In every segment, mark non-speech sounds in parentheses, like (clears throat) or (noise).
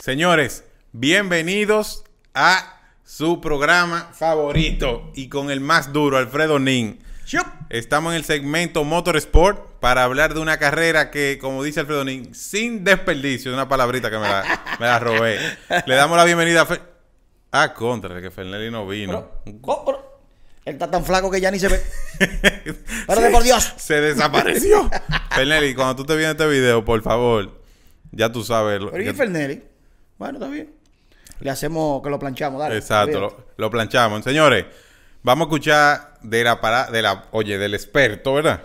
Señores, bienvenidos a su programa favorito y con el más duro, Alfredo Nin. Estamos en el segmento Motorsport para hablar de una carrera que, como dice Alfredo Nin, sin desperdicio, una palabrita que me la, me la robé. Le damos la bienvenida a Fer- Ah, contra, que Fernelli no vino. Oh, pero- Él está tan flaco que ya ni se ve. (laughs) Pero de por Dios. Se desapareció. (laughs) Fernelli, cuando tú te vienes este video, por favor, ya tú sabes. Pero ¿y Fernelli? Bueno, está bien. Le hacemos que lo planchamos, dale. Exacto, lo, lo planchamos. Señores, vamos a escuchar de la, para- de la, oye, del experto, ¿verdad?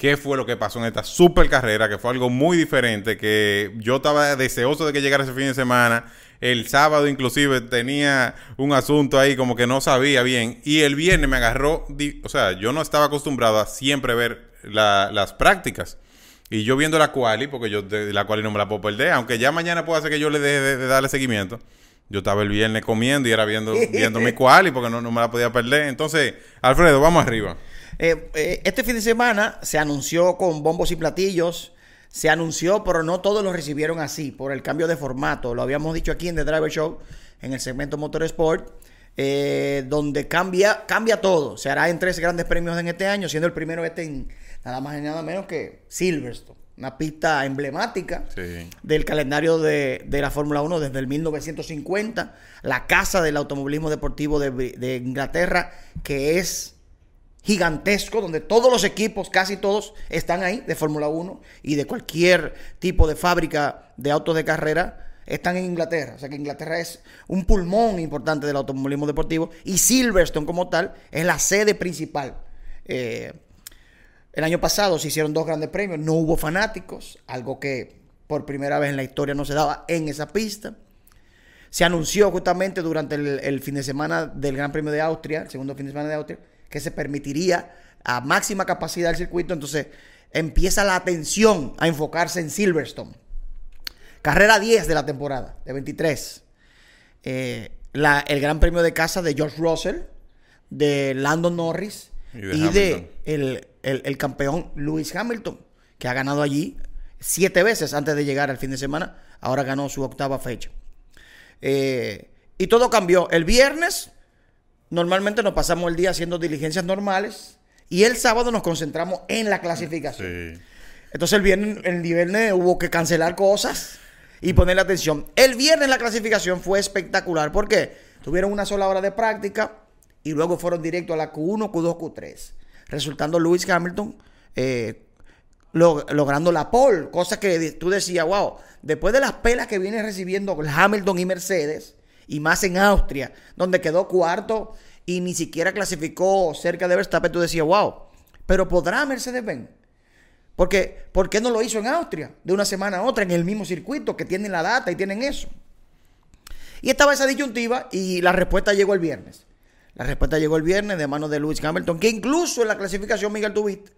¿Qué fue lo que pasó en esta super carrera? Que fue algo muy diferente, que yo estaba deseoso de que llegara ese fin de semana. El sábado inclusive tenía un asunto ahí como que no sabía bien. Y el viernes me agarró, o sea, yo no estaba acostumbrado a siempre ver la- las prácticas. Y yo viendo la quali, porque yo de la quali no me la puedo perder, aunque ya mañana puede ser que yo le deje de, de darle seguimiento. Yo estaba el viernes comiendo y era viendo, (laughs) viendo mi quali porque no, no me la podía perder. Entonces, Alfredo, vamos arriba. Eh, eh, este fin de semana se anunció con bombos y platillos. Se anunció, pero no todos lo recibieron así, por el cambio de formato. Lo habíamos dicho aquí en The Driver Show, en el segmento Motorsport, eh, donde cambia, cambia todo. Se hará en tres grandes premios en este año, siendo el primero este en nada más y nada menos que Silverstone, una pista emblemática Sí. del calendario de, de la Fórmula 1 desde el 1950, la casa del automovilismo deportivo de, de Inglaterra, que es gigantesco, donde todos los equipos, casi todos, están ahí de Fórmula 1 y de cualquier tipo de fábrica de autos de carrera. Están en Inglaterra, o sea que Inglaterra es un pulmón importante del automovilismo deportivo y Silverstone como tal es la sede principal. Eh, el año pasado se hicieron dos grandes premios, no hubo fanáticos, algo que por primera vez en la historia no se daba en esa pista. Se anunció justamente durante el, el fin de semana del Gran Premio de Austria, el segundo fin de semana de Austria, que se permitiría a máxima capacidad el circuito. Entonces empieza la atención a enfocarse en Silverstone. Carrera 10 de la temporada, de 23. Eh, la- el Gran Premio de casa de George Russell, de Landon Norris Y y de de, Hamilton. el, el- el campeón Lewis Hamilton, que ha ganado allí siete veces antes de llegar al fin de semana. Ahora ganó su octava fecha. Eh, y todo cambió. El viernes, normalmente nos pasamos el día haciendo diligencias normales. Y el sábado nos concentramos en la clasificación. Sí. Entonces el viernes, el viernes hubo que cancelar cosas y ponerle atención. El viernes la clasificación fue espectacular. ¿Por qué? Tuvieron una sola hora de práctica y luego fueron directo a la Q1, Q2, Q3. Resultando Lewis Hamilton eh, lo- logrando la pole. Cosa que tú decías, wow, después de las pelas que viene recibiendo Hamilton y Mercedes, y más en Austria, donde quedó cuarto y ni siquiera clasificó cerca de Verstappen, tú decías, wow, pero ¿podrá Mercedes-Benz? Porque, ¿Por qué no lo hizo en Austria? De una semana a otra, en el mismo circuito, que tienen la data y tienen eso. Y estaba esa disyuntiva y la respuesta llegó el viernes. La respuesta llegó el viernes de manos de Lewis Hamilton, que incluso en la clasificación, Miguel Tubit,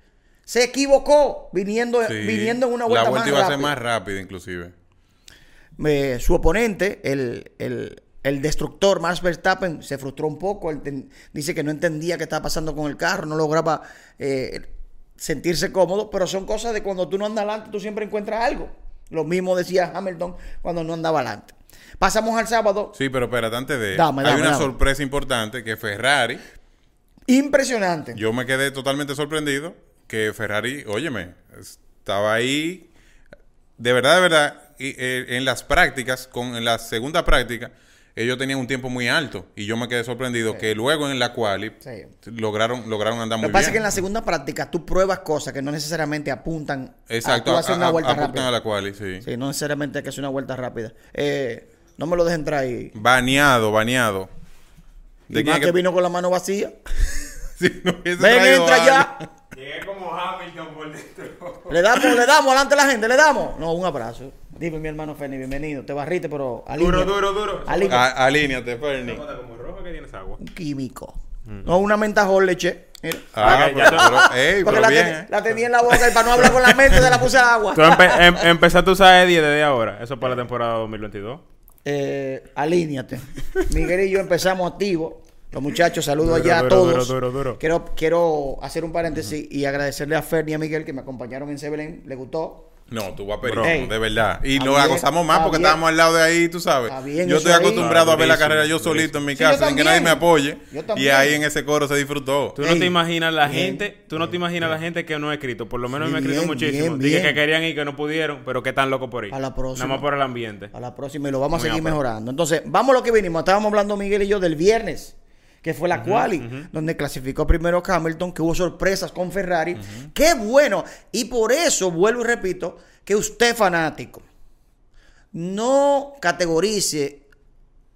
se equivocó viniendo, Sí. viniendo en una vuelta, La vuelta más iba a ser rápida. más rápida, inclusive. Eh, su oponente, el, el- el destructor Max Verstappen, se frustró un poco. Él ten- dice que no entendía qué estaba pasando con el carro, no lograba eh, sentirse cómodo, pero son cosas de cuando tú no andas adelante, tú siempre encuentras algo. Lo mismo decía Hamilton cuando no andaba adelante. Pasamos al sábado. Sí, pero espérate, antes de... Dame, hay dame, una dame. sorpresa importante que Ferrari... Impresionante. Yo me quedé totalmente sorprendido que Ferrari, óyeme, estaba ahí, de verdad, de verdad, y, eh, en las prácticas, con en la segunda práctica, ellos tenían un tiempo muy alto y yo me quedé sorprendido que luego en la quali Sí. lograron, lograron andar Lo muy que pasa bien. es que en la segunda práctica tú pruebas cosas que no necesariamente apuntan Exacto, a tú a- hacer una a- vuelta apuntan rápida. a la quali, sí. Sí, no necesariamente hay que hacer una vuelta rápida. Eh, no me lo dejen entrar ahí. Baneado, baneado. Y ¿De más quién que es que- vino con la mano vacía. (laughs) Si no Ven, entra ya. Llegué como Hamilton por dentro. Le damos, le damos, adelante la gente, le damos. No, un abrazo. Dime, mi hermano Ferni, bienvenido. Te barriste, pero. Duro, duro, duro. Alíneate, como que tienes agua. Un químico. No una mentajol leche. Mira. Ah, Ok, ya pero, pero, ey, Porque pero la, bien. ten- la tenía en la boca y para no hablar con la mente se la puse al agua. Tú empe- em- empezaste a usar Eddie desde ahora. Eso para la temporada 2022. Eh, alíñate. Miguel y yo empezamos activos. Los muchachos, saludo Duro, allá a todos. duro, duro, duro. Quiero, quiero hacer un paréntesis y agradecerle a Fer y a Miguel que me acompañaron en Sebelén. ¿Le gustó? No, tú vas a pedir, Ey. de verdad. Y nos acosamos más porque bien. estábamos al lado de ahí, tú sabes. Bien, yo estoy ahí. acostumbrado a ver la carrera yo durísimo. solito en mi Sí, casa sin que nadie me apoye. Y ahí en ese coro se disfrutó. Tú no Ey, te imaginas la bien, gente, tú no te imaginas la gente que no ha escrito. Por lo menos Sí, me ha escrito bien, muchísimo. bien, Dije bien. que querían ir, que no pudieron, pero que están locos por ir. A la próxima. Nada más por el ambiente. A la próxima y lo vamos a Muy seguir mejorando. Entonces, vamos a lo que vinimos. Estábamos hablando Miguel y yo del viernes, que fue la quali, donde clasificó primero Hamilton, que hubo sorpresas con Ferrari. Qué bueno. Y por eso, vuelvo y repito, que usted fanático, no categorice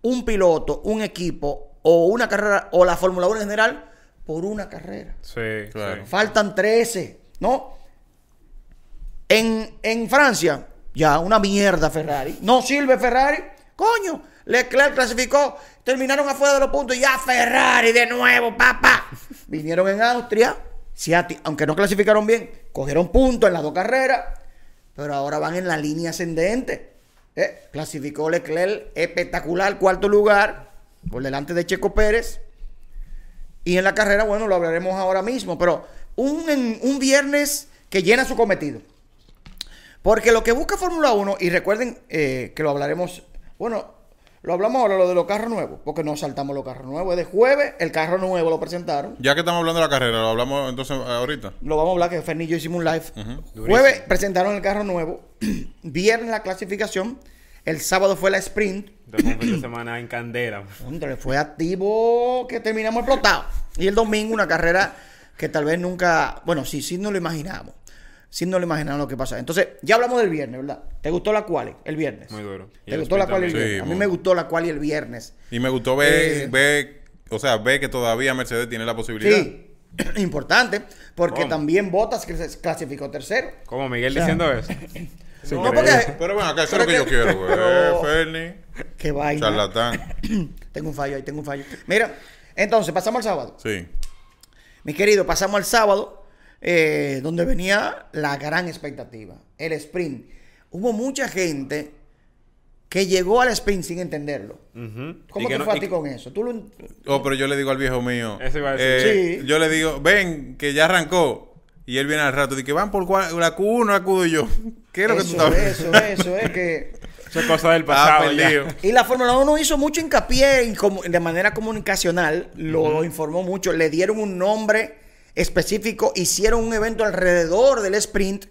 un piloto, un equipo o una carrera o la Fórmula 1 en general por una carrera. Sí, Claro. sí. Faltan 13, ¿no? En, en Francia, ya una mierda Ferrari. No sirve Ferrari. Coño, Leclerc clasificó, terminaron afuera de los puntos y ya Ferrari de nuevo, papá. Vinieron en Austria, Seati- aunque no clasificaron bien, cogieron puntos en las dos carreras, pero ahora van en la línea ascendente. Eh, clasificó Leclerc, espectacular, cuarto lugar, por delante de Checo Pérez. Y en la carrera, bueno, lo hablaremos ahora mismo, pero un, un viernes que llena su cometido. Porque lo que busca Fórmula 1, y recuerden eh, que lo hablaremos, bueno, lo hablamos ahora, lo de los carros nuevos, porque no saltamos los carros nuevos. Es de jueves, el carro nuevo lo presentaron. Ya que estamos hablando de la carrera, lo hablamos entonces ahorita. Lo vamos a hablar, que Ferni y yo hicimos un live. Jueves presentaron el carro nuevo, (clears throat) viernes la clasificación, el sábado fue la sprint, Entonces, fin de semana en candela. Contra, fue activo que terminamos explotado. Y el domingo una carrera que tal vez nunca, bueno, sí, sí no lo imaginamos. Sí no lo imaginamos lo que pasa. Entonces, ya hablamos del viernes, ¿verdad? ¿Te gustó la quali el viernes? Muy duro. ¿Te gustó la quali el viernes? Sí, a mí muy- me gustó la quali el viernes. Y me gustó ver, Eh. ver, o sea, ver que todavía Mercedes tiene la posibilidad. Sí, (clears throat) importante, porque ¿Cómo? también se clasificó tercero. Como Miguel O sea, diciendo eso. (laughs) No, porque... Pero bueno, acá eso es lo que yo quiero, (laughs) güey. pero- Fernie, Qué vaina. charlatán. (clears throat) tengo un fallo ahí, tengo un fallo. Mira, entonces, pasamos al sábado. Sí. Mi querido, pasamos al sábado, eh, donde venía la gran expectativa, el sprint. Hubo mucha gente que llegó al sprint sin entenderlo. ¿Cómo Y te no- fue a y- ti con eso? ¿Tú lo- Oh, pero yo le digo al viejo mío. Eso iba a decir. eh, Sí. Yo le digo, ven, que ya arrancó. Y él viene al rato y dice que van por la Q1, la Q2 y yo. (laughs) ¿Qué es lo que tú eso, estás eso, eso, es que... (laughs) Eso es cosa del Ah, pasado. Y la Fórmula 1 hizo mucho hincapié en comu- de manera comunicacional, lo informó mucho, le dieron un nombre específico, hicieron un evento alrededor del sprint,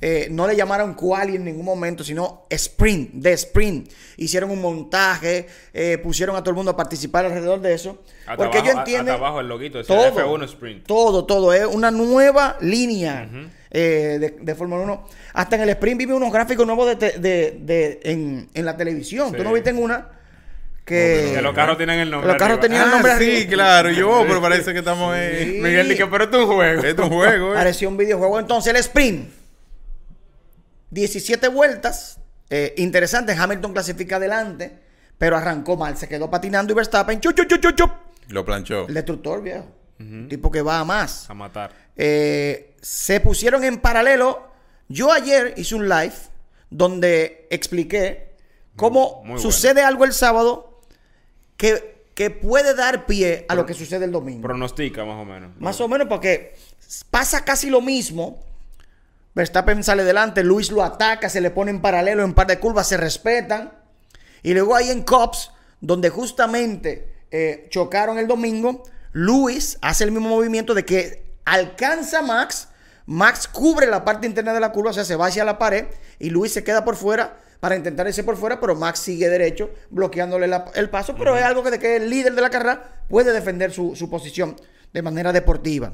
eh, no le llamaron quali en ningún momento, sino sprint, de sprint. Hicieron un montaje, eh, pusieron a todo el mundo a participar alrededor de eso. Hasta porque abajo, yo entiendo... abajo el loguito, todo, F1 Sprint. todo, todo, es una nueva línea eh, de, de Fórmula 1. Hasta en el sprint vive unos gráficos nuevos de, te- de- de- en, en la televisión. Tú no viste en una que... Que los carros tienen el nombre. Los carros arriba. tenían el Ah, nombre sí, arriba. claro. Yo, pero parece que estamos en... Sí. Miguel dijo, pero es un juego. Es un (laughs) juego, ¿eh? Parecía un videojuego. Entonces, el sprint. 17 vueltas. eh, interesante. Hamilton clasifica adelante. Pero arrancó mal. Se quedó patinando y Verstappen. Chup, chup, chup, chup, chup. Lo planchó. El destructor, viejo. Tipo que va a más. A matar. Eh, se pusieron en paralelo. Yo ayer hice un live donde expliqué cómo Muy sucede algo el sábado que, que puede dar pie a lo que sucede el domingo. Pronostica más o menos. Más o menos porque pasa casi lo mismo. Verstappen sale delante, Luis lo ataca, se le pone en paralelo en par de curvas, se respetan. Y luego ahí en Cops, donde justamente eh, chocaron el domingo, Luis hace el mismo movimiento de que alcanza a Max, Max cubre la parte interna de la curva, o sea, se va hacia la pared y Luis se queda por fuera para intentar irse por fuera, pero Max sigue derecho, bloqueándole la- el paso, pero es algo que, de que el líder de la carrera puede defender su, su posición de manera deportiva.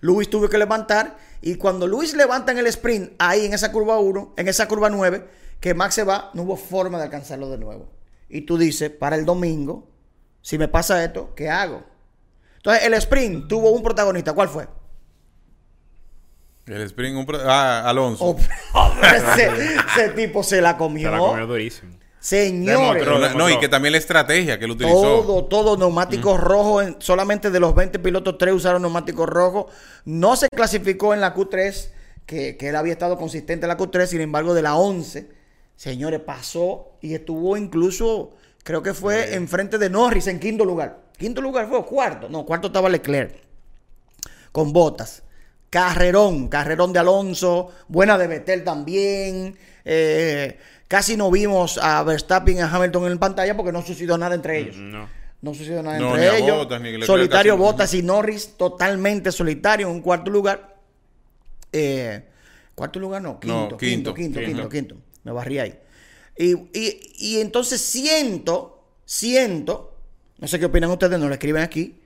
Luis tuvo que levantar y cuando Luis levanta en el sprint, ahí en esa curva 1, en esa curva 9, que Max se va, no hubo forma de alcanzarlo de nuevo. Y tú dices, para el domingo, si me pasa esto, ¿qué hago? Entonces, el sprint tuvo un protagonista. ¿Cuál fue? El sprint, un pro- ah, Alonso. Oh, (laughs) ese, ese tipo se la comió. Se la comió durísimo. Señores, Demostró. No, no, y que también la estrategia que él utilizó. todo, todo neumáticos rojos. en- solamente de los 20 pilotos, 3 usaron neumáticos rojos. No se clasificó en la Q3, que, que él había estado consistente en la Q3, sin embargo, de la 11, señores, pasó y estuvo incluso, creo que fue enfrente de Norris en quinto lugar. Quinto lugar fue o cuarto. No, cuarto estaba Leclerc. Con botas. Carrerón, carrerón de Alonso, buena de Vettel también. eh, casi no vimos a Verstappen y a Hamilton en pantalla porque no sucedió nada entre ellos. No. No sucedió nada No, entre ellos. Solitario Bottas y Norris totalmente solitario en un cuarto lugar. Eh, cuarto lugar no, quinto, No, quinto, quinto, quinto, quinto, Me barrí ahí. Y, y- y entonces siento, siento, no sé qué opinan ustedes, no lo escriben aquí,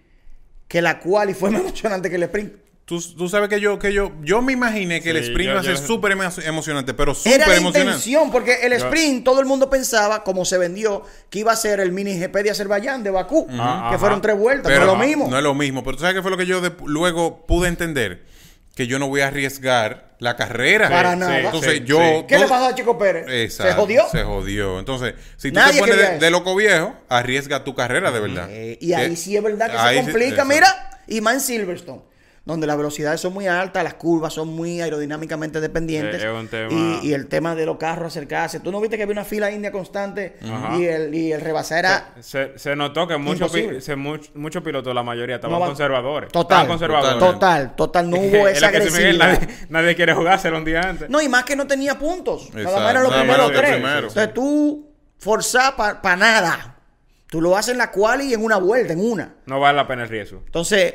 que la quali fue (laughs) más emocionante que el sprint. Tú, tú sabes que yo, que yo, yo me imaginé que el sprint yo- iba a ser yo- súper emo- emocionante, pero Era súper la emocionante. intención, porque el Yo- sprint todo el mundo pensaba, como se vendió, que iba a ser el mini GP de Azerbaiyán, de Bakú, Ajá. que fueron tres vueltas, Pero no es lo mismo. No es lo mismo. Pero tú sabes qué fue lo que yo de- luego pude entender. Que yo no voy a arriesgar la carrera. Para Sí, nada. Entonces sí, yo. sí. ¿Qué le pasó a Chico Pérez? Exacto, ¿Se jodió? Se jodió. Entonces, si tú Nadie te pones de, loco viejo, arriesga tu carrera de verdad. Eh, y ahí Que- sí es verdad que ahí se complica. Mira, y más en Silverstone, donde las velocidades son muy altas, las curvas son muy aerodinámicamente dependientes. Eh, es un tema- y, y el tema de los carros acercarse. ¿Tú no viste que había una fila india constante Ajá. y el, y el rebasar era Se, se notó que muchos muchos pilotos, la mayoría, estaban No conservadores. total, Estaban conservadores. total, total, no hubo Es esa se Miguel, agresividad. nadie, nadie quiere jugárselo un día antes. No, y más que no tenía puntos. Nada más eran los primeros tres. Entonces tú forzás para nada. Tú lo haces en la quali y en una vuelta, en una. No vale la pena el riesgo. Entonces,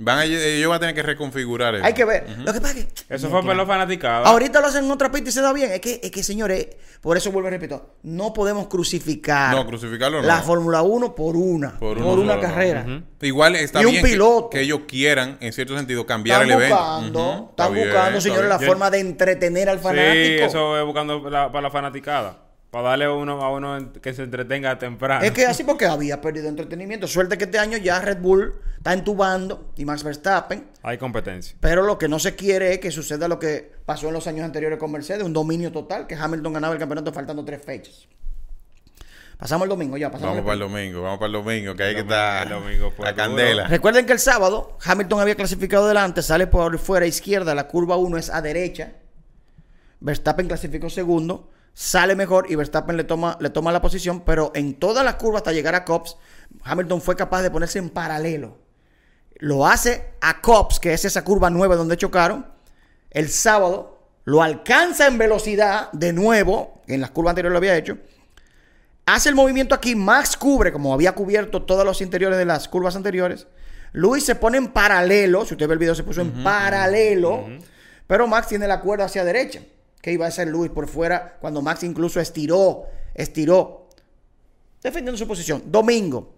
Van a, ellos van a tener que reconfigurar eso. hay que ver. Lo que pasa es que. Eso fue por los fanaticados. Ahorita lo hacen en otra pista y se da bien. Es que, es que señores, por eso vuelvo y repito, no podemos crucificar No, crucificarlo no. la Fórmula 1 por una, por, Por una solo, no. carrera. Igual está Y un bien que- piloto. Que, ellos quieran, en cierto sentido, cambiar Están el evento. buscando, Ujú, están está bien, buscando, está señores, bien. la Yo- forma de entretener al fanático. Sí, eso es buscando la- para la fanaticada. Para darle a uno, a uno que se entretenga temprano. Es que así porque había perdido entretenimiento. Suerte que este año ya Red Bull está entubando y Max Verstappen. Hay competencia. Pero lo que no se quiere es que suceda lo que pasó en los años anteriores con Mercedes, un dominio total, que Hamilton ganaba el campeonato faltando tres fechas. Pasamos el domingo ya, pasamos Vamos el para el domingo, vamos para el domingo, que hay que estar el domingo fue la duro. candela. Recuerden que el sábado Hamilton había clasificado delante, sale por fuera izquierda, la curva 1 es a derecha. Verstappen clasificó segundo, sale mejor y Verstappen le toma, le toma la posición, pero en todas las curvas hasta llegar a Cops, Hamilton fue capaz de ponerse en paralelo. Lo hace a Cops, que es esa curva 9 donde chocaron. El sábado lo alcanza en velocidad de nuevo, en las curvas anteriores lo había hecho. Hace el movimiento aquí, Max cubre, como había cubierto todos los interiores de las curvas anteriores. Luis se pone en paralelo, si usted ve el video se puso en paralelo, pero Max tiene la cuerda hacia derecha. ¿Qué iba a hacer Luis por fuera cuando Max incluso estiró, estiró, defendiendo su posición? Domingo,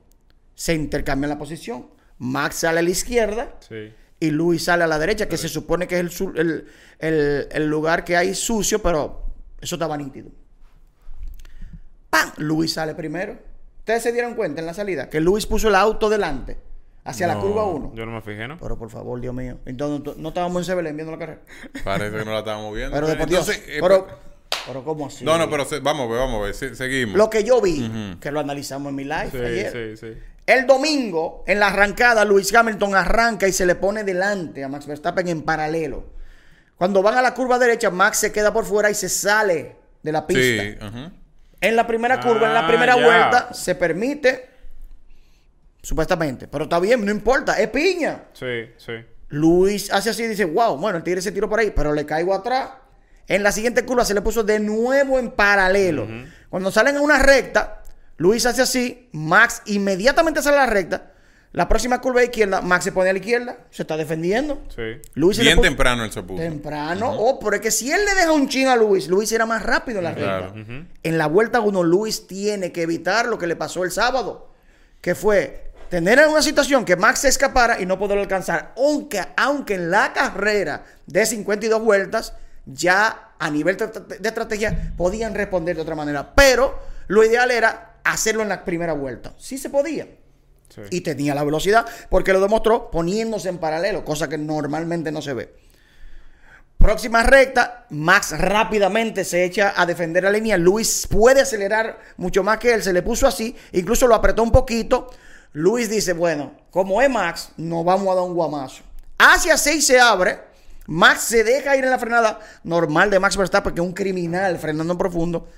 se intercambian la posición. Max sale a la izquierda Sí. y Luis sale a la derecha, que se supone que es el, el- el- el lugar que hay sucio, pero eso estaba nítido. ¡Pam! Luis sale primero. Ustedes se dieron cuenta en la salida que Luis puso el auto delante, hacia la curva 1. Yo no me fijé, ¿no? Pero por favor, Dios mío. Entonces, no, estábamos en Sebelén viendo la carrera. (laughs) Parece que no la estábamos viendo. Pero de por Dios. Entonces, eh, Pero, pero ¿cómo así? No, no, pero se- vamos a ver, vamos a ver, se- seguimos. Lo que yo vi, que lo analizamos en mi live Sí, ayer. sí, sí. El domingo, en la arrancada, Luis Hamilton arranca y se le pone delante a Max Verstappen en paralelo. Cuando van a la curva derecha, Max se queda por fuera y se sale de la pista. sí. En la primera curva, en la Ah, primera ya. vuelta, se permite, supuestamente, pero está bien, no importa, es piña. Sí, sí. Luis hace así y dice, wow, bueno, el tigre se tiró por ahí, pero le caigo atrás. En la siguiente curva se le puso de nuevo en paralelo. Cuando salen en una recta, Luis hace así, Max inmediatamente sale a la recta. La próxima curva de izquierda, Max se pone a la izquierda, se está defendiendo. Sí. Luis Bien puso- temprano se puso. Temprano. Oh, pero es que si él le deja un chin a Luis, Luis era más rápido en la Claro. recta. En la vuelta uno, Luis tiene que evitar lo que le pasó el sábado, que fue tener una situación que Max se escapara y no poderlo alcanzar. Aunque, aunque en la carrera de 52 vueltas, ya a nivel de, estrategia podían responder de otra manera. Pero lo ideal era hacerlo en la primera vuelta. Sí se podía. sí. Y tenía la velocidad porque lo demostró poniéndose en paralelo, cosa que normalmente no se ve. Próxima recta, Max rápidamente se echa a defender la línea. Luis puede acelerar mucho más que él, se le puso así, incluso lo apretó un poquito. Luis dice, bueno, como es Max, no vamos a dar un guamazo. Hacia 6 se abre, Max se deja ir en la frenada normal de Max Verstappen, que es un criminal frenando en profundo.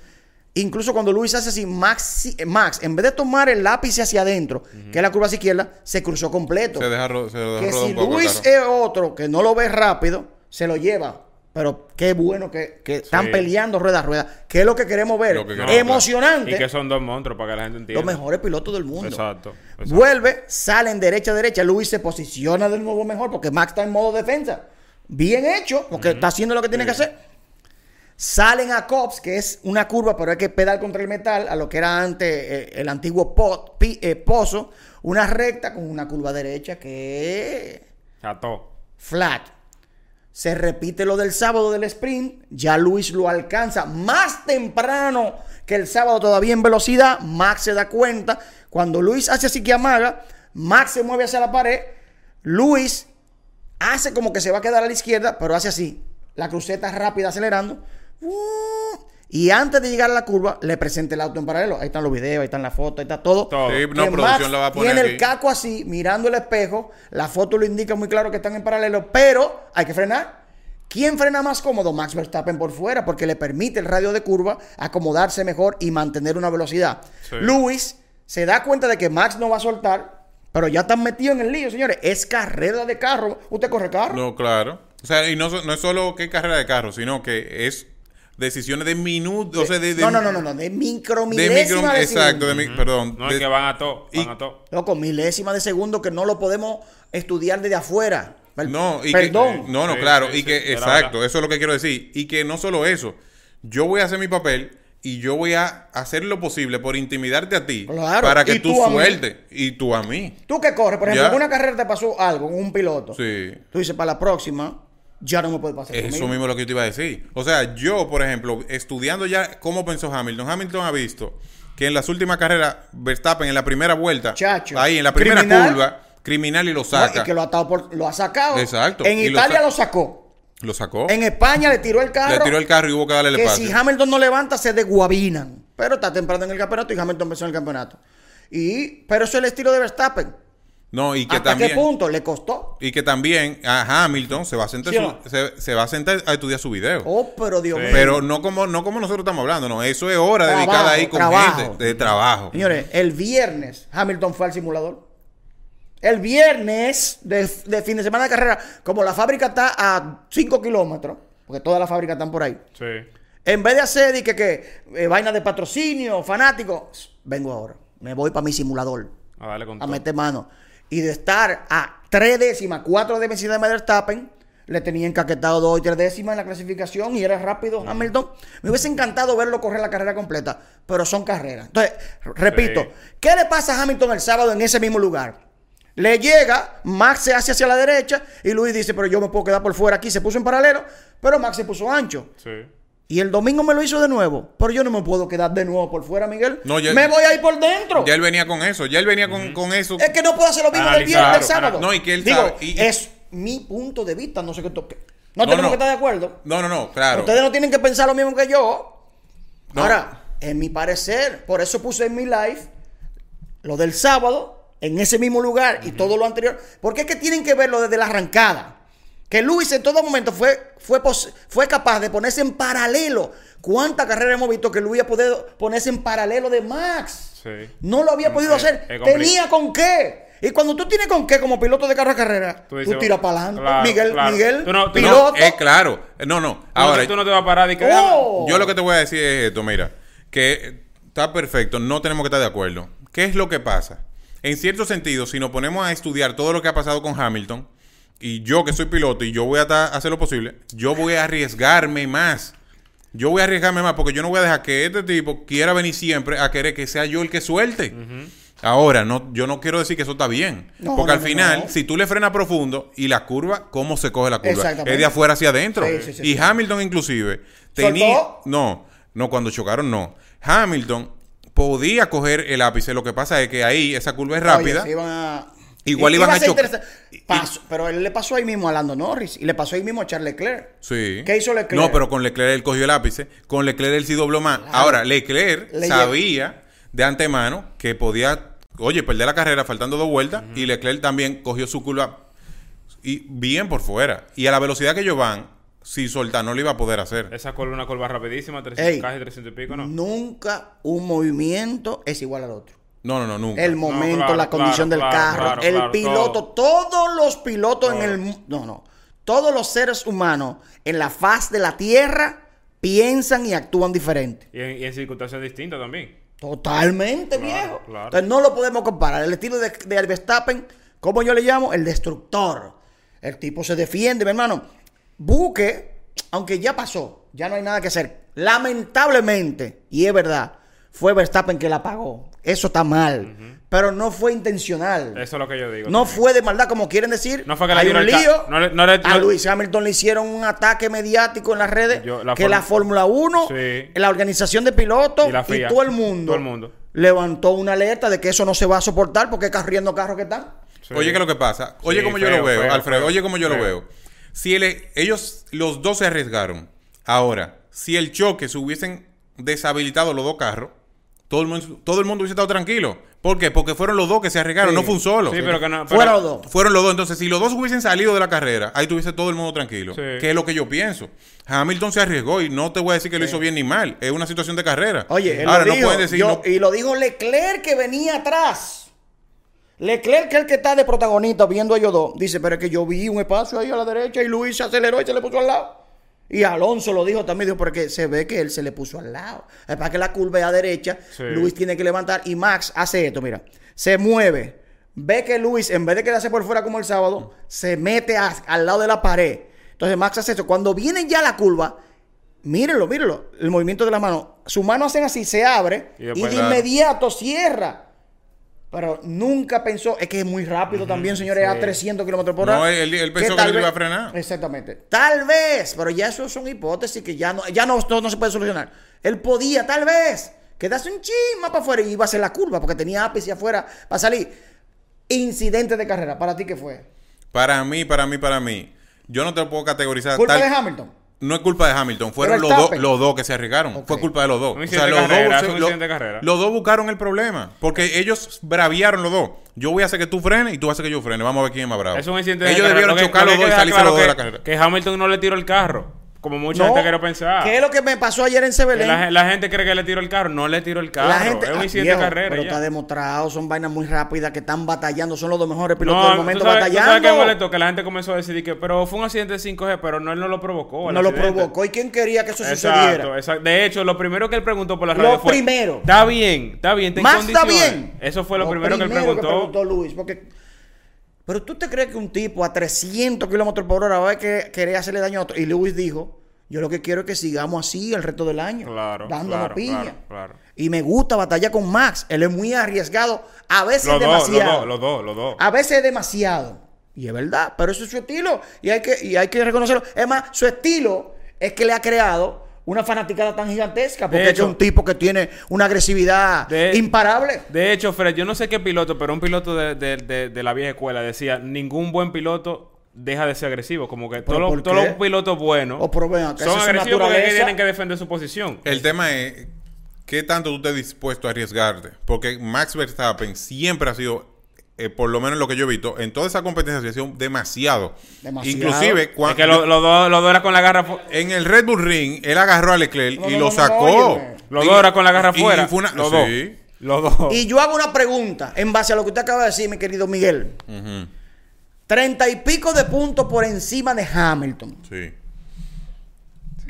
Incluso cuando Luis hace así, Max, Max en vez de tomar el lápiz hacia adentro, que es la curva hacia izquierda, se cruzó completo Se deja, se deja que si Luis es otro que no lo ve rápido, se lo lleva. Pero qué bueno que, que están Sí. peleando rueda a rueda. Que es lo que queremos ver. Lo que queremos Emocionante. Y que son dos monstruos para que la gente entienda. Los mejores pilotos del mundo. Exacto. exacto. Vuelve, salen derecha a derecha. Luis se posiciona de nuevo mejor porque Max está en modo defensa. Bien hecho, porque está haciendo lo que tiene que hacer. Salen a Cops, que es una curva, pero hay que pedal contra el metal, a lo que era antes eh, el antiguo pot- pi- eh, pozo. Una recta con una curva derecha que Cható. flat. Se repite lo del sábado del sprint. Ya Luis lo alcanza más temprano que el sábado, todavía en velocidad. Max se da cuenta. Cuando Luis hace así que amaga, Max se mueve hacia la pared. Luis hace como que se va a quedar a la izquierda, pero hace así. La cruceta rápida acelerando. Uh, y antes de llegar a la curva, le presenta el auto en paralelo. Ahí están los videos, ahí están las fotos, ahí está todo. Todo. Sí, no, producción Max la va a poner tiene el caco así, mirando el espejo. La foto lo indica muy claro que están en paralelo, pero hay que frenar. ¿Quién frena más cómodo? Max Verstappen por fuera, porque le permite el radio de curva acomodarse mejor y mantener una velocidad. Sí. Luis se da cuenta de que Max no va a soltar, pero ya están metidos en el lío, señores. Es carrera de carro. ¿Usted corre carro? No, claro. O sea, y no, no es solo que carrera de carro, sino que es decisiones de minutos, o sea, de, de- no, no, no, no, no, de micro de milésima micro, de exacto, de mi- perdón. No de- es que van a todo. Van y- a todo. Loco, milésima de segundo que no lo podemos estudiar desde afuera. No, y Perdón. Que, no, no, Sí, claro. sí, y sí, que, exacto, eso es lo que quiero decir. Y que no solo eso. Yo voy a hacer mi papel y yo voy a hacer lo posible por intimidarte a ti. Claro, Para que tú tú sueltes. Y tú a mí. Tú que corres, por ejemplo, Ya. en una carrera te pasó algo con un piloto. Sí. Tú dices, para la próxima, ya no me puede pasar. Eso conmigo. mismo es lo que yo te iba a decir. O sea, yo, por ejemplo, estudiando ya cómo pensó Hamilton, Hamilton ha visto que en las últimas carreras, Verstappen en la primera vuelta, Chacho. ahí en la primera Criminal. curva, criminal y lo No, saca. y que lo ha, atado por- lo ha sacado. Exacto. En lo Italia sa- lo, sacó. Lo sacó. En España le tiró el carro. Le tiró el carro y hubo que darle el que si Hamilton no levanta, se desguabinan. Pero está temprano en el campeonato y Hamilton empezó en el campeonato. Y, pero eso es el estilo de Verstappen. No, y que ¿Hasta también. qué punto? Le costó. Y que también a Hamilton se va a sentar, ¿Sí o su- no? se, se va a sentar a estudiar su video. Oh, pero Dios Sí. mío. Pero no como, no como nosotros estamos hablando, no. Eso es hora Trabajo, dedicada ahí con trabajo. gente de trabajo. Señores, el viernes Hamilton fue al simulador. El viernes de, de fin de semana de carrera, como la fábrica está a 5 kilómetros, porque todas las fábricas están por ahí, Sí. en vez de hacer y que, que eh, vaina de patrocinio, fanático, vengo ahora. Me voy para mi simulador A darle con a meter mano. Y de estar a tres décimas, cuatro décimas de Verstappen, le tenía encaquetado dos y tres décimas en la clasificación y era rápido Hamilton. Me hubiese encantado verlo correr la carrera completa, pero son carreras. Entonces, repito, Sí. ¿qué le pasa a Hamilton el sábado en ese mismo lugar? Le llega, Max se hace hacia la derecha y Luis dice, pero yo me puedo quedar por fuera aquí. Se puso en paralelo, pero Max se puso ancho. Sí. Y el domingo me lo hizo de nuevo, pero yo no me puedo quedar de nuevo por fuera, Miguel. No, ya- me voy a ir por dentro. Ya él venía con eso. Ya él venía con, con eso. Es que no puedo hacer lo mismo del viernes del claro, sábado. no, y que él Digo, sabe, y- es mi punto de vista, no sé qué toque. No, No, tenemos no. que estar de acuerdo. No, no, no, claro. Ustedes no tienen que pensar lo mismo que yo. No. Ahora, en mi parecer, por eso puse en mi live lo del sábado, en ese mismo lugar y todo lo anterior. Porque es que tienen que verlo desde la arrancada. Que Luis en todo momento fue, fue, pos- fue capaz de ponerse en paralelo. ¿Cuántas carreras hemos visto que Luis ha podido ponerse en paralelo de Max? Sí. No lo había podido Es- hacer. es Tenía con qué. Y cuando tú tienes con qué como piloto de carro a carrera, tú, tiras para adelante. claro, Miguel, claro. Miguel, Tú no- tú piloto. No, es claro. No, no. Ahora, Ahora, tú no te vas a parar y que Oh. yo lo que te voy a decir es esto, mira. Que está perfecto, no tenemos que estar de acuerdo. ¿Qué es lo que pasa? En cierto sentido, si nos ponemos a estudiar todo lo que ha pasado con Hamilton, y yo que soy piloto y yo voy a hacer lo posible, yo voy a arriesgarme más. Yo voy a arriesgarme más porque yo no voy a dejar que este tipo quiera venir siempre a querer que sea yo el que suelte. Ahora, no, yo no quiero decir que eso está bien. No, porque no, al final, no. si tú le frenas profundo y la curva, ¿cómo se coge la curva? Es de afuera hacia adentro. Sí, sí, sí, y sí. Hamilton inclusive tenía... ¿Soltó? No, no, cuando chocaron no. Hamilton podía coger el ápice. Lo que pasa es que ahí esa curva es rápida. Oye, se iban a- Igual iban iba a ser chocar. pero él le pasó ahí mismo a Lando Norris y le pasó ahí mismo a Charles Leclerc. Sí. ¿Qué hizo Leclerc? No, pero con Leclerc él cogió el ápice. Con Leclerc él sí dobló más. Ahora, Leclerc Le sabía de antemano que podía, oye, perder la carrera faltando dos vueltas. Y Leclerc también cogió su curva y bien por fuera. Y a la velocidad que ellos van, si soltar, no lo iba a poder hacer. Esa curva, una curva rapidísima, 300, Ey, casi 300 y pico, ¿no? Nunca un movimiento es igual al otro. No, no, no, nunca. El momento, claro, la condición claro, del carro, claro, el claro, piloto, todos los pilotos en el mu- no, no, todos los seres humanos en la faz de la tierra piensan y actúan diferente. Y en, y en circunstancias distintas también. Totalmente Claro, viejo. claro. Entonces no lo podemos comparar. El estilo de, de Verstappen, como yo le llamo, el destructor. El tipo se defiende, mi hermano. Buque, aunque ya pasó, ya no hay nada que hacer. Lamentablemente, y es verdad, fue Verstappen que la pagó. Eso está mal. Pero no fue intencional. Eso es lo que yo digo. No también. fue de maldad, como quieren decir. No fue que le Hay un lío. no le- no le- a Luis Hamilton le hicieron un ataque mediático en las redes. Yo- la que la Fórmula 1, Sí. la organización de pilotos Y la y, FIA. todo el mundo, Todo el mundo. levantó una alerta de que eso no se va a soportar porque corriendo carros que están. Sí. Oye, ¿qué es lo que pasa? Oye, Sí, como yo lo veo, feo, Alfredo. feo, oye, como yo lo veo. Si el- ellos, los dos se arriesgaron. Ahora, si el choque se hubiesen deshabilitado los dos carros, todo el mundo, todo el mundo hubiese estado tranquilo. ¿Por qué? Porque fueron los dos que se arriesgaron, Sí. no fue un solo. Sí, pero que no. pero- Fuera los dos. Fueron los dos. Entonces, si los dos hubiesen salido de la carrera, ahí tuviese todo el mundo tranquilo. Sí. Que es lo que yo pienso. Hamilton se arriesgó y no te voy a decir que lo hizo bien ni mal. Es una situación de carrera. Oye, él Ahora lo no dijo, pueden decir. yo- no- y lo dijo Leclerc que venía atrás. Leclerc, que es el que está de protagonista viendo a ellos dos, dice, pero es que yo vi un espacio ahí a la derecha y Luis se aceleró y se le puso al lado. Y Alonso lo dijo también, dijo, porque se ve que él se le puso al lado. Es para que la curva es a derecha, Sí. Luis tiene que levantar y Max hace esto, mira, se mueve, ve que Luis, en vez de quedarse por fuera como el sábado, se mete a- al lado de la pared. Entonces Max hace eso. Cuando viene ya la curva, mírenlo, mírenlo, el movimiento de la mano. Su mano hacen así, se abre Y de inmediato cierra. Pero nunca pensó, es que es muy rápido también, señores, a 300 kilómetros por hora. No, él- él pensó que tal él vez- iba a frenar. Exactamente. Tal vez, pero ya eso son hipótesis que ya no, ya no, no, no se puede solucionar. Él podía, tal vez, quedarse un chisma para afuera y iba a hacer la curva porque tenía ápice afuera para salir. Incidente de carrera, ¿para ti qué fue? Para mí, para mí, para mí. Yo no te lo puedo categorizar. ¿Culpa tal- de Hamilton? No es culpa de Hamilton, fueron los dos, los dos que se arriesgaron. Fue culpa de los dos. Incidente de los carrera, dos, lo- los dos buscaron el problema. Porque ellos braviaron los dos. Yo voy a hacer que tú frenes y tú vas a hacer que yo frene. Vamos a ver quién es más bravo. Es un incidente de Ellos carrera. debieron Lo que- chocar lo los dos y salirse claro los dos de la que- carrera. Que Hamilton no le tiró el carro. Como mucha No. gente quiere pensar. ¿Qué es lo que me pasó ayer en Que Sebelén? La, la gente cree que le tiró el carro. No le tiró el carro. La gente, es un ah, incidente de carrera. pero ya. está demostrado, son vainas muy rápidas que están batallando, son los dos mejores pilotos No, del momento tú sabes, tú batallando. sabes qué molestó que la gente comenzó a decir que, pero fue un accidente de 5G, pero no, él no lo provocó. no lo provocó. ¿Y quién quería que eso Exacto, sucediera? exacto. De hecho, lo primero que él preguntó por la Lo radio fue... primero. Está bien, está bien, Más está condiciones". bien. Eso fue lo, primero, que él preguntó. Luis. Porque, pero tú te crees que un tipo a 300 kilómetros por hora va a que querer hacerle daño a otro. Y Luis dijo: Yo lo que quiero es que sigamos así el resto del año. Claro, Dándonos claro, piña. claro, claro. Y me gusta batallar con Max. Él es muy arriesgado. A veces Los dos, los demasiado. dos, los dos, los dos. A veces es demasiado. Y es verdad, pero eso es su estilo. Y hay que, y hay que reconocerlo. Es más, su estilo es que le ha creado una fanaticada tan gigantesca. Porque De es un tipo que tiene una agresividad De- imparable. De hecho, Fred, yo no sé qué piloto, pero un piloto de, de- de- de la vieja escuela decía, ningún buen piloto deja de ser agresivo. Como que todos los, todos los pilotos buenos O pero ven acá, son agresivos porque tienen que defender su posición. El tema es qué tanto tú estés dispuesto a arriesgarte. Porque Max Verstappen siempre ha sido, eh, por lo menos lo que yo he visto, en toda esa competencia ha sido demasiado. Demasiado. Inclusive Es cuando... que los dos los dos eran con la garra En el Red Bull Ring, él agarró a Leclerc No, y lo sacó. Los dos eran con la garra y- y fuera. fue una- los sí. dos. Los dos. Y yo hago una pregunta en base a lo que usted acaba de decir, mi querido Miguel. Treinta y pico de puntos por encima de Hamilton. sí.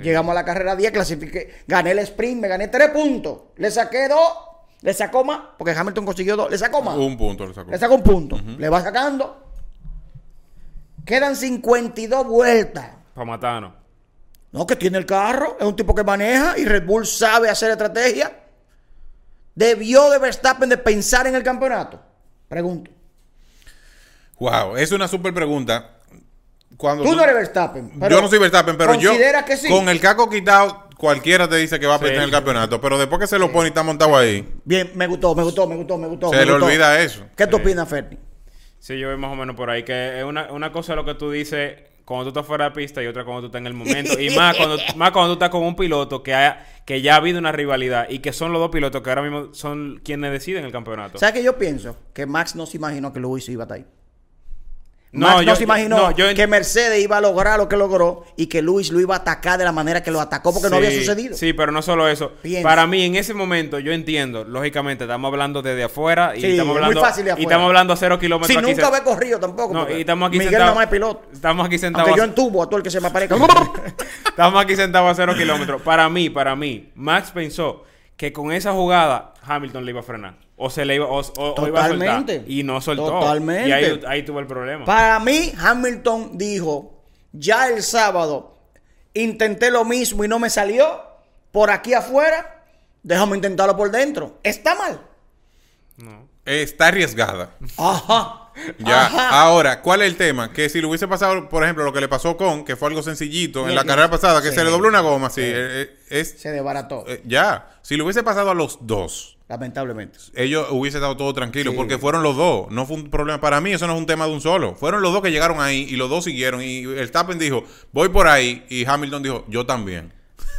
Llegamos a la carrera 10, clasifiqué, gané el sprint, me gané tres puntos. Le saqué dos, le sacó más, porque Hamilton consiguió dos, le sacó más. Un punto le sacó. Le sacó un punto. Le va sacando. Quedan 52 vueltas. Para matarnos. No, que tiene el carro, es un tipo que maneja y Red Bull sabe hacer estrategia. ¿Debió de Verstappen de pensar en el campeonato? Pregunto. Wow, es una súper pregunta. Cuando Tú no eres Verstappen. pero yo no soy Verstappen, pero yo considera que sí. con el caco quitado, cualquiera te dice que va a Sí. perder el campeonato. Pero después que se lo pone y está montado ahí, Bien, me gustó, me gustó, me gustó, me gustó. se me le gustó. olvida eso. ¿Qué tú Sí. opinas, Ferni? Sí, yo voy más o menos por ahí. Que es una, una cosa lo que tú dices cuando tú estás fuera de pista y otra cuando tú estás en el momento. Y más cuando, (laughs) más cuando tú estás con un piloto que, haya- que ya ha habido una rivalidad y que son los dos pilotos que ahora mismo son quienes deciden el campeonato. ¿Sabes qué yo pienso? Que Max no se imaginó que Luis iba a estar ahí. No, Max no yo- se imaginó no, yo que Mercedes iba a lograr lo que logró y que Luis lo iba a atacar de la manera que lo atacó porque no Sí, había sucedido. Sí, pero no solo eso. Para mí, en ese momento, yo entiendo, lógicamente, estamos hablando desde afuera y Sí, estamos muy hablando. fácil de Y afuera. estamos hablando a cero kilómetros Si aquí. nunca había corrido tampoco. No, y estamos aquí Miguel sentados. nada más es piloto. Estamos aquí sentados. Aunque yo entubo a todo el que se me aparezca. (laughs) Estamos aquí sentados a cero kilómetros. Para mí, para mí, Max pensó que con esa jugada Hamilton le iba a frenar. O se le iba, o, o- o iba a soltar. Totalmente. Y no soltó. Totalmente. Y ahí, ahí tuvo el problema. Para mí, Hamilton dijo, ya el sábado intenté lo mismo y no me salió. Por aquí afuera, déjame intentarlo por dentro. ¿Está mal? No. Está arriesgada. Ajá. (laughs) Ya, Ajá. ahora, ¿cuál es el tema? Que si le hubiese pasado, por ejemplo, lo que le pasó con, que fue algo sencillito en Bien, la carrera pasada, que Sí. se le dobló una goma, sí, eh, eh, es, Se desbarató, eh, ya, si le hubiese pasado a los dos, lamentablemente. ellos hubiese estado todo tranquilo, Sí. porque fueron los dos, no fue un problema, para mí eso no es un tema de un solo, fueron los dos que llegaron ahí y los dos siguieron, y el Tappen dijo, voy por ahí, y Hamilton dijo, yo también.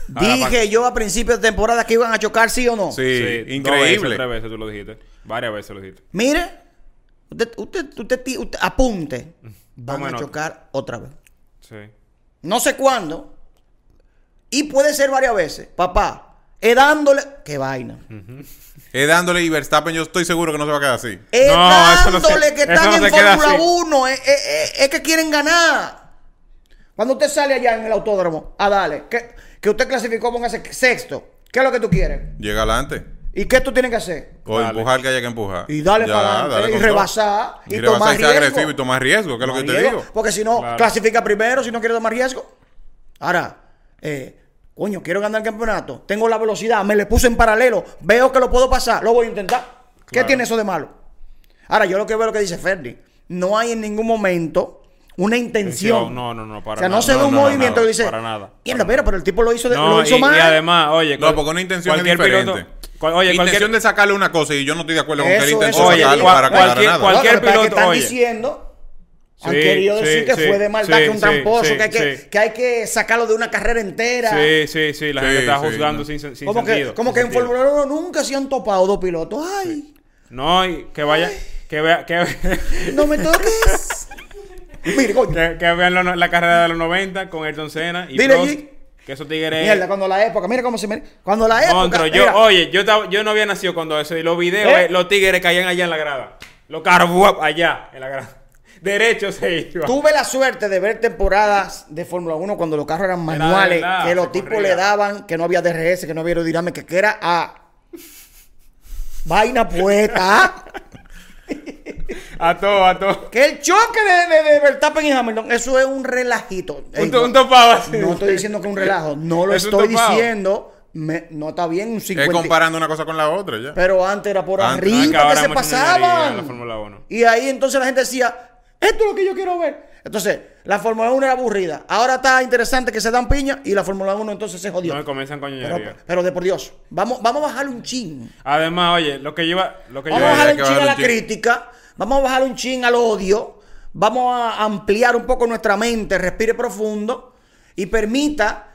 (laughs) Dije yo a principios de temporada que iban a chocar, ¿sí o no? Sí, Sí, dos veces, increíble. tres veces tú lo dijiste. Varias veces lo dijiste. Mire, usted, usted, usted, apunte. Van Tome a nota. chocar otra vez. Sí. No sé cuándo. Y puede ser varias veces. Papá, es dándole. ¡Qué vaina! Es dándole y Verstappen, yo estoy seguro que no se va a quedar así. Es No, eso no se- dándole que eso están no se en queda Fórmula así. 1. Es, es- es- es que quieren ganar. Cuando usted sale allá en el autódromo a darle, que, que usted clasificó, póngase sexto. ¿Qué es lo que tú quieres? Llega adelante. ¿Y qué tú tienes que hacer? O Dale. empujar que haya que empujar. Y dale Ya, para adelante, dale y rebasar, y Y, tomar rebasar y ser riesgo. agresivo y tomar riesgo, que es lo que te digo. Porque si no, Claro. clasifica primero si no quiere tomar riesgo. Ahora, eh, coño, quiero ganar el campeonato. Tengo la velocidad, me le puse en paralelo. Veo que lo puedo pasar, lo voy a intentar. ¿Qué Claro. tiene eso de malo? Ahora, yo lo que veo lo que dice Ferdi. No hay en ningún momento una intención. No, no, no, para o sea, no nada. se ve No, un no, movimiento no, que dice. para nada, Mierda, pero, pero el tipo lo hizo, de- No, lo hizo y, mal. y además, oye, No, porque una intención es diferente. piloto- oye, intención cualquier, de sacarle una cosa y yo no estoy de acuerdo con que Eso, él intentó sacarlo para que cualquier- nada. cual- cualquier lo que que piloto, están oye. diciendo. Han Sí, querido decir sí, que sí, fue de maldad, sí, que un tramposo, sí, que, hay que, sí. que hay que sacarlo de una carrera entera. Sí, sí, sí, la Sí, gente está sí, juzgando no. sin, sin como que, sentido. como sin que en. Fórmula 1 nunca se han topado dos pilotos. Ay, No, y que vaya, que vea, que, no me (laughs) toques. Mire, coño. que, que vean lo- la carrera de los 90 con Ayrton Senna y Dile Prost, allí. Que esos tigres... Mierda, cuando la época, mira cómo se me. Cuando la época. Monstruo, yo, mira, oye, yo, no había nacido cuando eso. Y los videos, ¿Eh? eh, los tigres caían allá en la grada. Los carros, allá, en la grada. (laughs) Derecho se iba. Tuve la suerte de ver temporadas de Fórmula 1 cuando los carros eran manuales, verdad, que los tipos corría. le daban, que no había DRS, que no había aerodinámica, que era a. Vaina puesta. A todo, a todo. Que el choque de, de, de Verstappen y Hamilton, eso es un relajito. Ey, Un, to- no, un topado así. no estoy diciendo que es un relajo, no lo (laughs) Es estoy diciendo. me- no está bien un Es 50. comparando una cosa con la otra ya. Pero antes era por Antes- arriba que se en la pasaban. Fórmula 1. Y ahí entonces la gente decía, esto es lo que yo quiero ver. Entonces, la Fórmula 1 era aburrida. Ahora está interesante que se dan piña y la Fórmula 1 entonces se jodió. No comienzan con pero, pero de por Dios, vamos, vamos a bajarle un chin. Además, oye, lo que lleva... Lo que Vamos a que un chin a la chin. crítica. Vamos a bajarle un chin al odio. Vamos a ampliar un poco nuestra mente, respire profundo y permita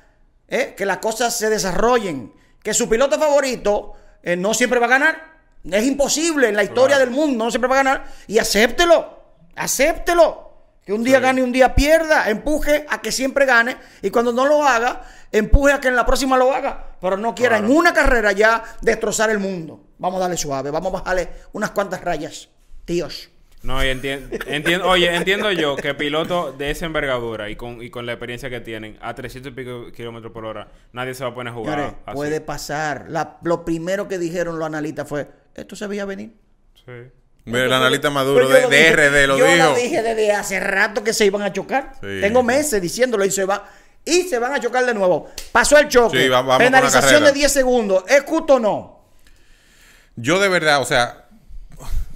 eh, que las cosas se desarrollen. Que su piloto favorito eh, no siempre va a ganar. Es imposible en la historia Claro. del mundo, no siempre va a ganar. Y acéptelo. Acéptelo. Que un día gane y un día pierda. Empuje a que siempre gane. Y cuando no lo haga, empuje a que en la próxima lo haga. Pero no quiera en una carrera ya destrozar el mundo. Vamos a darle suave. Vamos a bajarle unas cuantas rayas. Tíos. No, y entiendo, entiendo, oye, entiendo yo que pilotos de esa envergadura y con, y con la experiencia que tienen a 300 y pico kilómetros por hora, nadie se va a poner a jugar Señores, así. puede pasar. La- lo primero que dijeron los analistas fue, esto se veía venir. Sí. Mira, el analista Pues maduro yo de, lo de RD lo yo dijo. lo dije desde hace rato que se iban a chocar. Sí. Tengo meses diciéndolo y se va. Y se van a chocar de nuevo. Pasó el choque. Sí, va- vamos Penalización de 10 segundos. ¿Es justo o no? Yo de verdad, o sea,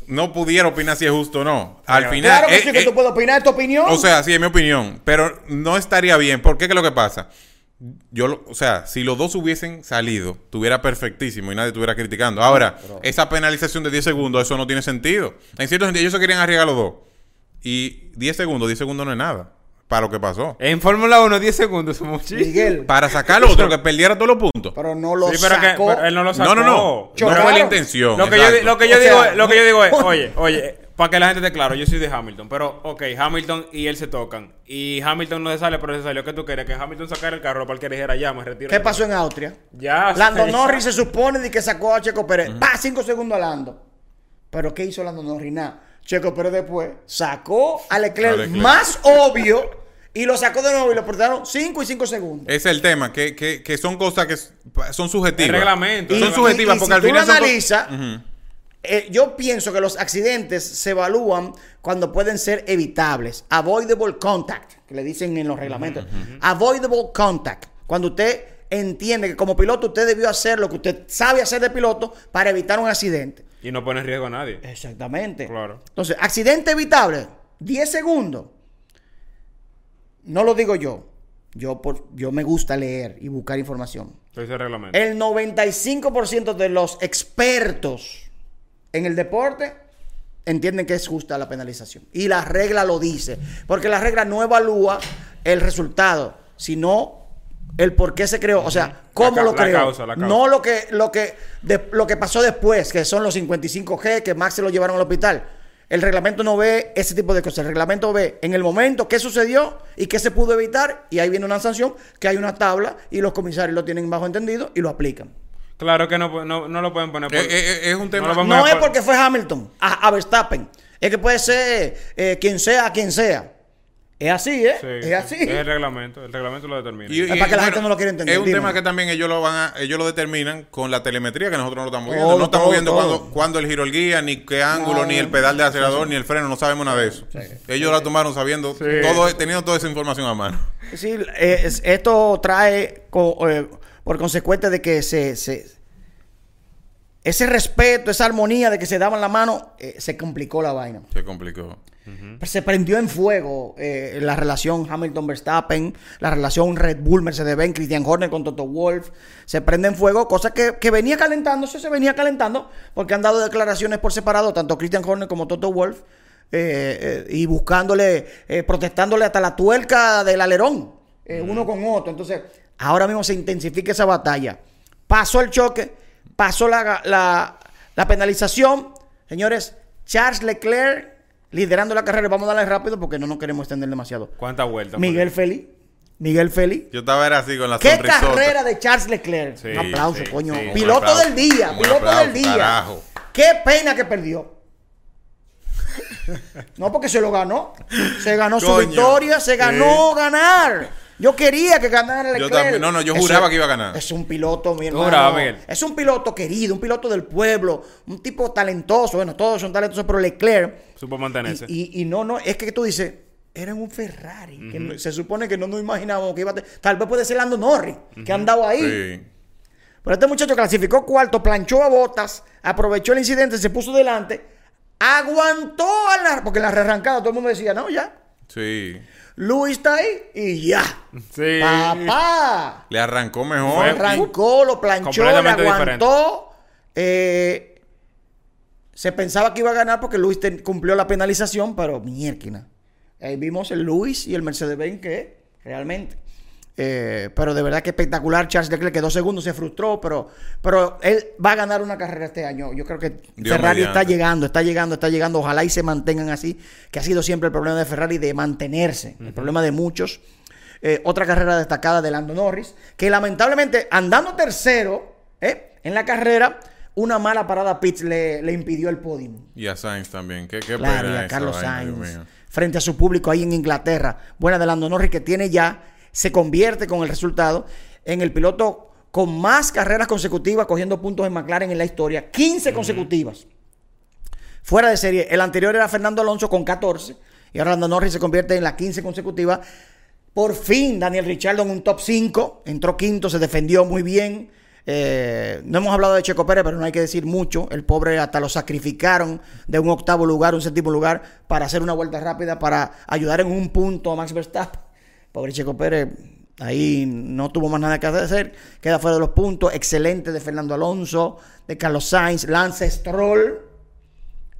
no pudiera opinar si es justo o no. Al final. claro que eh, sí, que eh, tú puedes opinar tu opinión. O sea, sí, es mi opinión. Pero no estaría bien. ¿Por qué? ¿Qué es lo que pasa? Yo, lo- o sea, si los dos hubiesen salido, estuviera perfectísimo y nadie estuviera criticando. Ahora, esa penalización de 10 segundos, eso no tiene sentido. En cierto sentido, ellos se querían arriesgar los dos. Y 10 segundos, 10 segundos no es nada. Para lo que pasó. En Fórmula 1, 10 segundos son muchísimo. Miguel, Para sacar al otro que perdiera todos los puntos. pero no lo Sí, pero, que, sacó. pero él no lo sacó. No, no, no. No Chocaron. fue la intención. Lo que, yo, lo que yo digo, sea, lo que yo digo es, no- oye, oye, para que la gente esté claro, yo soy de Hamilton, pero ok, Hamilton y él se tocan. Y Hamilton no se sale, pero se salió que tú querías que Hamilton sacara el carro para que dijera ya, me retiro. ¿Qué pasó en Austria? Ya. Lando sí. Norris se supone de que sacó a Checo Pérez. Pa, cinco segundos a Lando. Pero ¿qué hizo Lando Norris? Nada. Checo Pérez después sacó a Leclerc, A Leclerc. más obvio y lo sacó de nuevo y lo portaron 5 y 5 segundos. Ese es el tema, que, que, que son cosas que son subjetivas. El reglamento. Son Y- subjetivas y porque si al tú final lo son co- analizas. Eh, yo pienso que los accidentes se evalúan cuando pueden ser evitables. Avoidable contact, que le dicen en los reglamentos. Avoidable contact. Cuando usted entiende que como piloto usted debió hacer lo que usted sabe hacer de piloto para evitar un accidente. Y no pone en riesgo a nadie. Exactamente. Claro. Entonces, accidente evitable, 10 segundos. No lo digo yo. Yo, por, yo me gusta leer y buscar información. El reglamento. El 95% de los expertos en el deporte entienden que es justa la penalización. Y la regla lo dice. Porque la regla no evalúa el resultado, sino el por qué se creó. O sea, cómo lo creó. causa, la causa. No lo que, lo, que, de- lo que pasó después, que son los 55G, que Max se lo llevaron al hospital. El reglamento no ve ese tipo de cosas. El reglamento ve en el momento qué sucedió y qué se pudo evitar. Y ahí viene una sanción, que hay una tabla y los comisarios lo tienen bajo entendido y lo aplican. Claro que no, no, no lo pueden poner por... Eh, eh, eh, es un tema. lo No es por- porque fue Hamilton, a, a Verstappen. Es que puede ser eh, quien sea, quien sea. Es así, ¿eh? Sí, es sí. así. Es el reglamento. El reglamento lo determina. Y- Es para que la gente no lo quiera entender, Es un dime. tema que también ellos lo van a, ellos lo determinan con la telemetría que nosotros no estamos viendo. Todo, no estamos todo, viendo cuándo, cuándo el giro el guía, ni qué ángulo, No, ni el pedal de acelerador, ni el freno, no sabemos nada de eso. Ellos la tomaron sabiendo Sí. todo, teniendo toda esa información a mano. Sí, eh, es- esto trae co- eh, por consecuente de que se, se- ese respeto, esa armonía de que se daban la mano, eh, se complicó la vaina. Se complicó. Se prendió en fuego eh, la relación Hamilton-Verstappen, la relación Red Bull-Mercedes-Benz, Christian Horner con Toto Wolf. Se prende en fuego, cosa que, que venía calentándose, se venía calentando, porque han dado declaraciones por separado, tanto Christian Horner como Toto Wolf, eh, y buscándole, protestándole hasta la tuerca del alerón, uno con otro. Entonces, ahora mismo se intensifica esa batalla. Pasó el choque, pasó la, la, la penalización. Señores, Charles Leclerc liderando la carrera. Vamos a darle rápido porque no nos queremos extender demasiado. ¿Cuántas vueltas? Miguel Félix. Miguel Félix. Yo estaba era así con la ¿Qué sonrisota. carrera de Charles Leclerc? Sí, un aplauso, sí, coño. sí, piloto aplauso. del día, piloto aplauso, del día. carajo. Qué pena que perdió. (laughs) no porque se lo ganó. Se ganó su victoria, se ganó ganar. Yo quería que ganara Leclerc. también. No, no, yo juraba que iba a ganar. Es un piloto, mi hermano. Miguel. Es un piloto querido, un piloto del pueblo, un tipo talentoso. Bueno, todos son talentosos, pero Leclerc Supo mantenerse. y, y- y no, no, es que tú dices, era un Ferrari. que se supone que no nos imaginábamos que iba a tener. Tal vez puede ser Lando Norris, que ha andado ahí. Sí. Pero este muchacho clasificó cuarto, planchó a botas, aprovechó el incidente, se puso delante, aguantó a la. Porque en la rearrancada todo el mundo decía, no, ya. Sí. Luis está ahí y ya. Sí. Papá. Le arrancó mejor. Fue- Arrancó, lo planchó, le aguantó. Eh, se pensaba que iba a ganar porque Luis ten- cumplió la penalización, pero mierda. Ahí vimos el Luis y el Mercedes-Benz que realmente. Eh, pero de verdad que espectacular. Charles Leclerc quedó segundo, se frustró, pero, pero él va a ganar una carrera este año. Yo creo que Dios Ferrari mediante. está llegando, está llegando, está llegando. Ojalá y se mantengan así, que ha sido siempre el problema de Ferrari de mantenerse. El problema de muchos. Eh, otra carrera destacada de Lando Norris, que lamentablemente andando tercero eh, en la carrera, una mala parada pits le, le impidió el podio. Y a Sainz también. Qué, qué Claro, y pena a Carlos Sainz frente a su público ahí en Inglaterra. Buena de Lando Norris que tiene ya, se convierte con el resultado en el piloto con más carreras consecutivas cogiendo puntos en McLaren en la historia, 15 consecutivas. Fuera de serie, el anterior era Fernando Alonso con 14 y ahora Lando Norris se convierte en la 15 consecutiva. Por fin Daniel Ricciardo en un top 5, entró quinto, se defendió muy bien. Eh, no hemos hablado de Checo Pérez, pero no hay que decir mucho. El pobre hasta lo sacrificaron de un octavo lugar, un séptimo lugar, para hacer una vuelta rápida, para ayudar en un punto a Max Verstappen. Pobre Checo Pérez, ahí no tuvo más nada que hacer. Queda fuera de los puntos. Excelente de Fernando Alonso, de Carlos Sainz, Lance Stroll.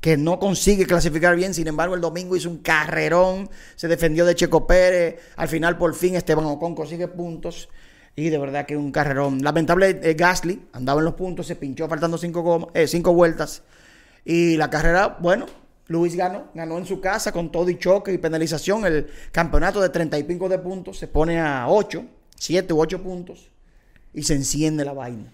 que no consigue clasificar bien. Sin embargo, el domingo hizo un carrerón, se defendió de Checo Pérez. Al final, por fin, Esteban Ocon consigue puntos. Y de verdad que un carrerón. Lamentable, eh, Gasly andaba en los puntos, se pinchó faltando cinco, eh, cinco vueltas. Y la carrera, bueno, Luis ganó, ganó en su casa con todo y choque y penalización. El campeonato de 30 y pico de puntos se pone a 8, 7 u 8 puntos y se enciende la vaina.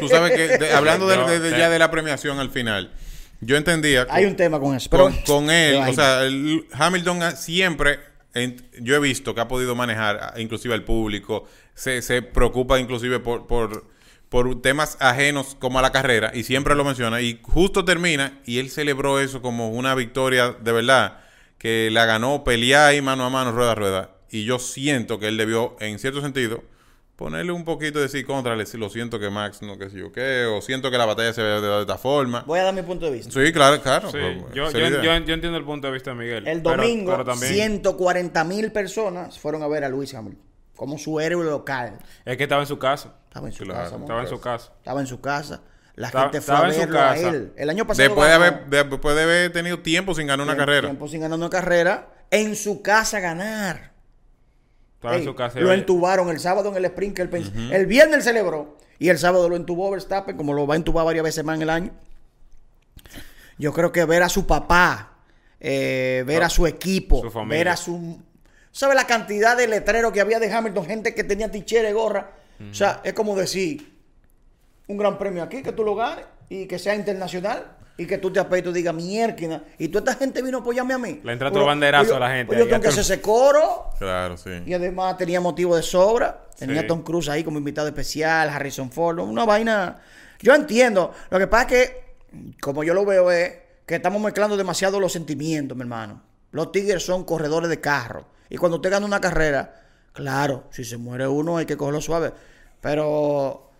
Tú sabes que, de- (laughs) hablando de, No, de- de- sí. ya de la premiación al final, yo entendía Hay un tema con eso. Pero, con, con él, o sea, el- Hamilton ha- siempre, en- yo he visto que ha podido manejar inclusive al público, se, se preocupa inclusive por, por, por temas ajenos como a la carrera, y siempre lo menciona, y justo termina, y él celebró eso como una victoria de verdad, que la ganó pelear ahí mano a mano, rueda a rueda, y yo siento que él debió, en cierto sentido, ponerle un poquito de decir contra, le- lo siento que Max no que sé yo qué, o siento que la batalla se ve de, de esta forma. voy a dar mi punto de vista. Sí, claro, claro. Sí, yo, yo, yo- yo entiendo el punto de vista de Miguel. El pero- domingo, pero también 140 mil personas fueron a ver a Luis Hamilton como su héroe local. es que estaba en su casa. Estaba en su Claro, casa. Estaba en su casa. Estaba en su casa. La gente fue a verlo a él. El año pasado Después de, haber, de- después de haber tenido tiempo sin ganar una carrera. Tiempo sin ganar una carrera. En su casa ganar. Estaba en su casa. lo entubaron el sábado en el sprint. que él El viernes celebró. Y el sábado lo entubó Verstappen, como lo va a entubar varias veces más en el año. Yo creo que ver a su papá, eh, ver a su equipo, Su familia. ver a su... ¿Sabe la cantidad de letreros que había de Hamilton? Gente que tenía tichera gorra. O sea, es como decir, un gran premio aquí, que tú lo ganes y que sea internacional. Y que tú te apees y digas, mierda. Y toda esta gente vino a apoyarme a mí. Le entra Pues otro banderazo pues a la gente pues yo tengo que hacer ese coro. Claro, sí. Y además tenía motivo de sobra. Tenía Sí. a Tom Cruise ahí como invitado especial, Harrison Ford, una vaina. Yo entiendo. Lo que pasa es que, como yo lo veo, es que estamos mezclando demasiado los sentimientos, mi hermano. Los Tigres son corredores de carro. Y cuando usted gana una carrera, claro, si se muere uno hay que cogerlo suave. Pero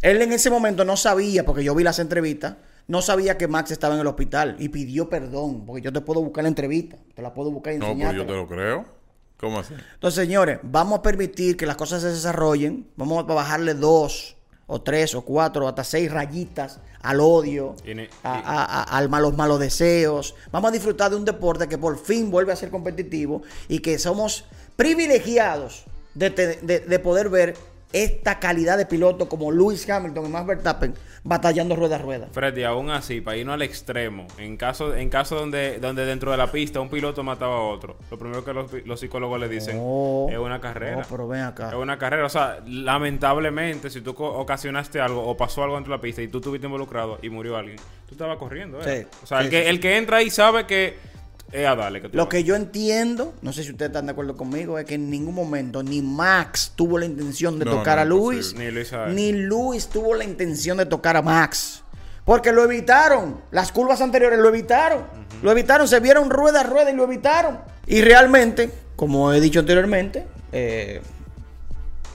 él en ese momento no sabía, porque yo vi las entrevistas, no sabía que Max estaba en el hospital y pidió perdón, porque yo te puedo buscar la entrevista, te la puedo buscar y No, pero yo enseñártela. te lo creo. ¿Cómo así? Entonces, señores, vamos a permitir que las cosas se desarrollen. Vamos a bajarle dos, o tres, o cuatro, o hasta seis rayitas al odio, ni- a, a- a- al malos malos deseos. Vamos a disfrutar de un deporte que por fin vuelve a ser competitivo y que somos privilegiados de, de- de poder ver esta calidad de piloto como Lewis Hamilton y Max Verstappen batallando rueda a rueda. Freddy, aún así, para irnos al extremo, en caso, en caso donde, donde dentro de la pista un piloto mataba a otro, lo primero que los, los psicólogos le dicen No, es una carrera. no, pero ven acá. Es una carrera. O sea, lamentablemente, si tú ocasionaste algo o pasó algo dentro de la pista y tú estuviste involucrado y murió alguien, tú estabas corriendo. ¿eh? Sí, o sea, sí, el, que, sí, el que entra ahí sabe que es a darle. Que tú Lo vas. que yo entiendo, no sé si ustedes están de acuerdo conmigo, es que en ningún momento ni Max tuvo la intención de No, tocar no, a Luis. Ni Luis a- ni Luis tuvo la intención de tocar a Max. Porque lo evitaron. Las curvas anteriores lo evitaron. Lo evitaron, se vieron rueda a rueda y lo evitaron. Y realmente, como he dicho anteriormente, eh,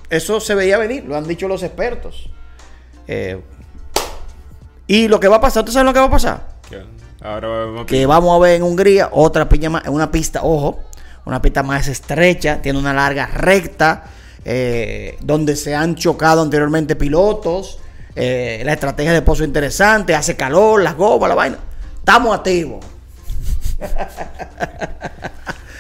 eso se veía venir, lo han dicho los expertos. Eh, y lo que va a pasar, ¿ustedes saben lo que va a pasar? Que- Ahora vamos a que vamos a ver en Hungría otra pista más, una pista, ojo, una pista más estrecha, tiene una larga recta, eh, donde se han chocado anteriormente pilotos, eh, la estrategia de pozo interesante, hace calor, las gomas, la vaina. Estamos activos (laughs)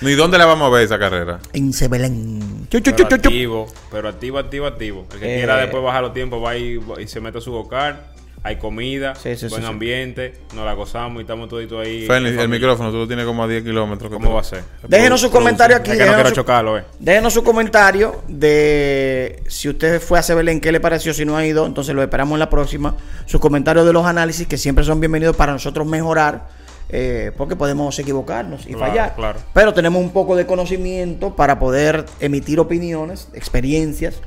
¿Ni dónde la vamos a ver esa carrera? en Sebelén. Pero activo, pero activo, activo, activo. El que Eh. quiera después bajar los tiempos va y, y se mete a su bocar. Hay comida, Sí, sí, buen sí, sí. ambiente, nos la gozamos y estamos toditos ahí. En el micrófono, tú lo tienes como a 10 kilómetros. ¿Cómo va a ser? Déjenos su comentario aquí, Es que no déjenos quiero su- chocarlo, eh. Déjenos su comentario de si usted fue a Sebelén, qué le pareció, si no ha ido, entonces lo esperamos en la próxima. Sus comentarios de los análisis, que siempre son bienvenidos para nosotros mejorar, eh, porque podemos equivocarnos y Claro, fallar. claro. Pero tenemos un poco de conocimiento para poder emitir opiniones, experiencias.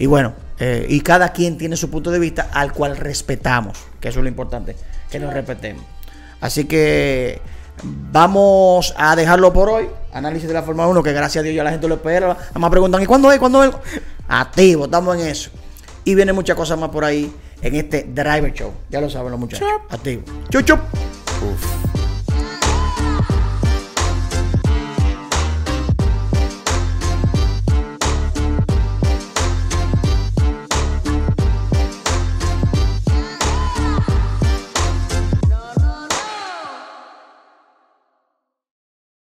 Y bueno, eh, y cada quien tiene su punto de vista al cual respetamos, que eso es lo importante, que nos respetemos. Así que vamos a dejarlo por hoy. Análisis de la Fórmula 1, que gracias a Dios ya la gente lo espera. Nada más preguntan, ¿y cuándo es? ¿Cuándo es? Activo, estamos en eso. Y viene muchas cosas más por ahí en este Driver Show. Ya lo saben los muchachos. Activo. Chup, chup. Uf.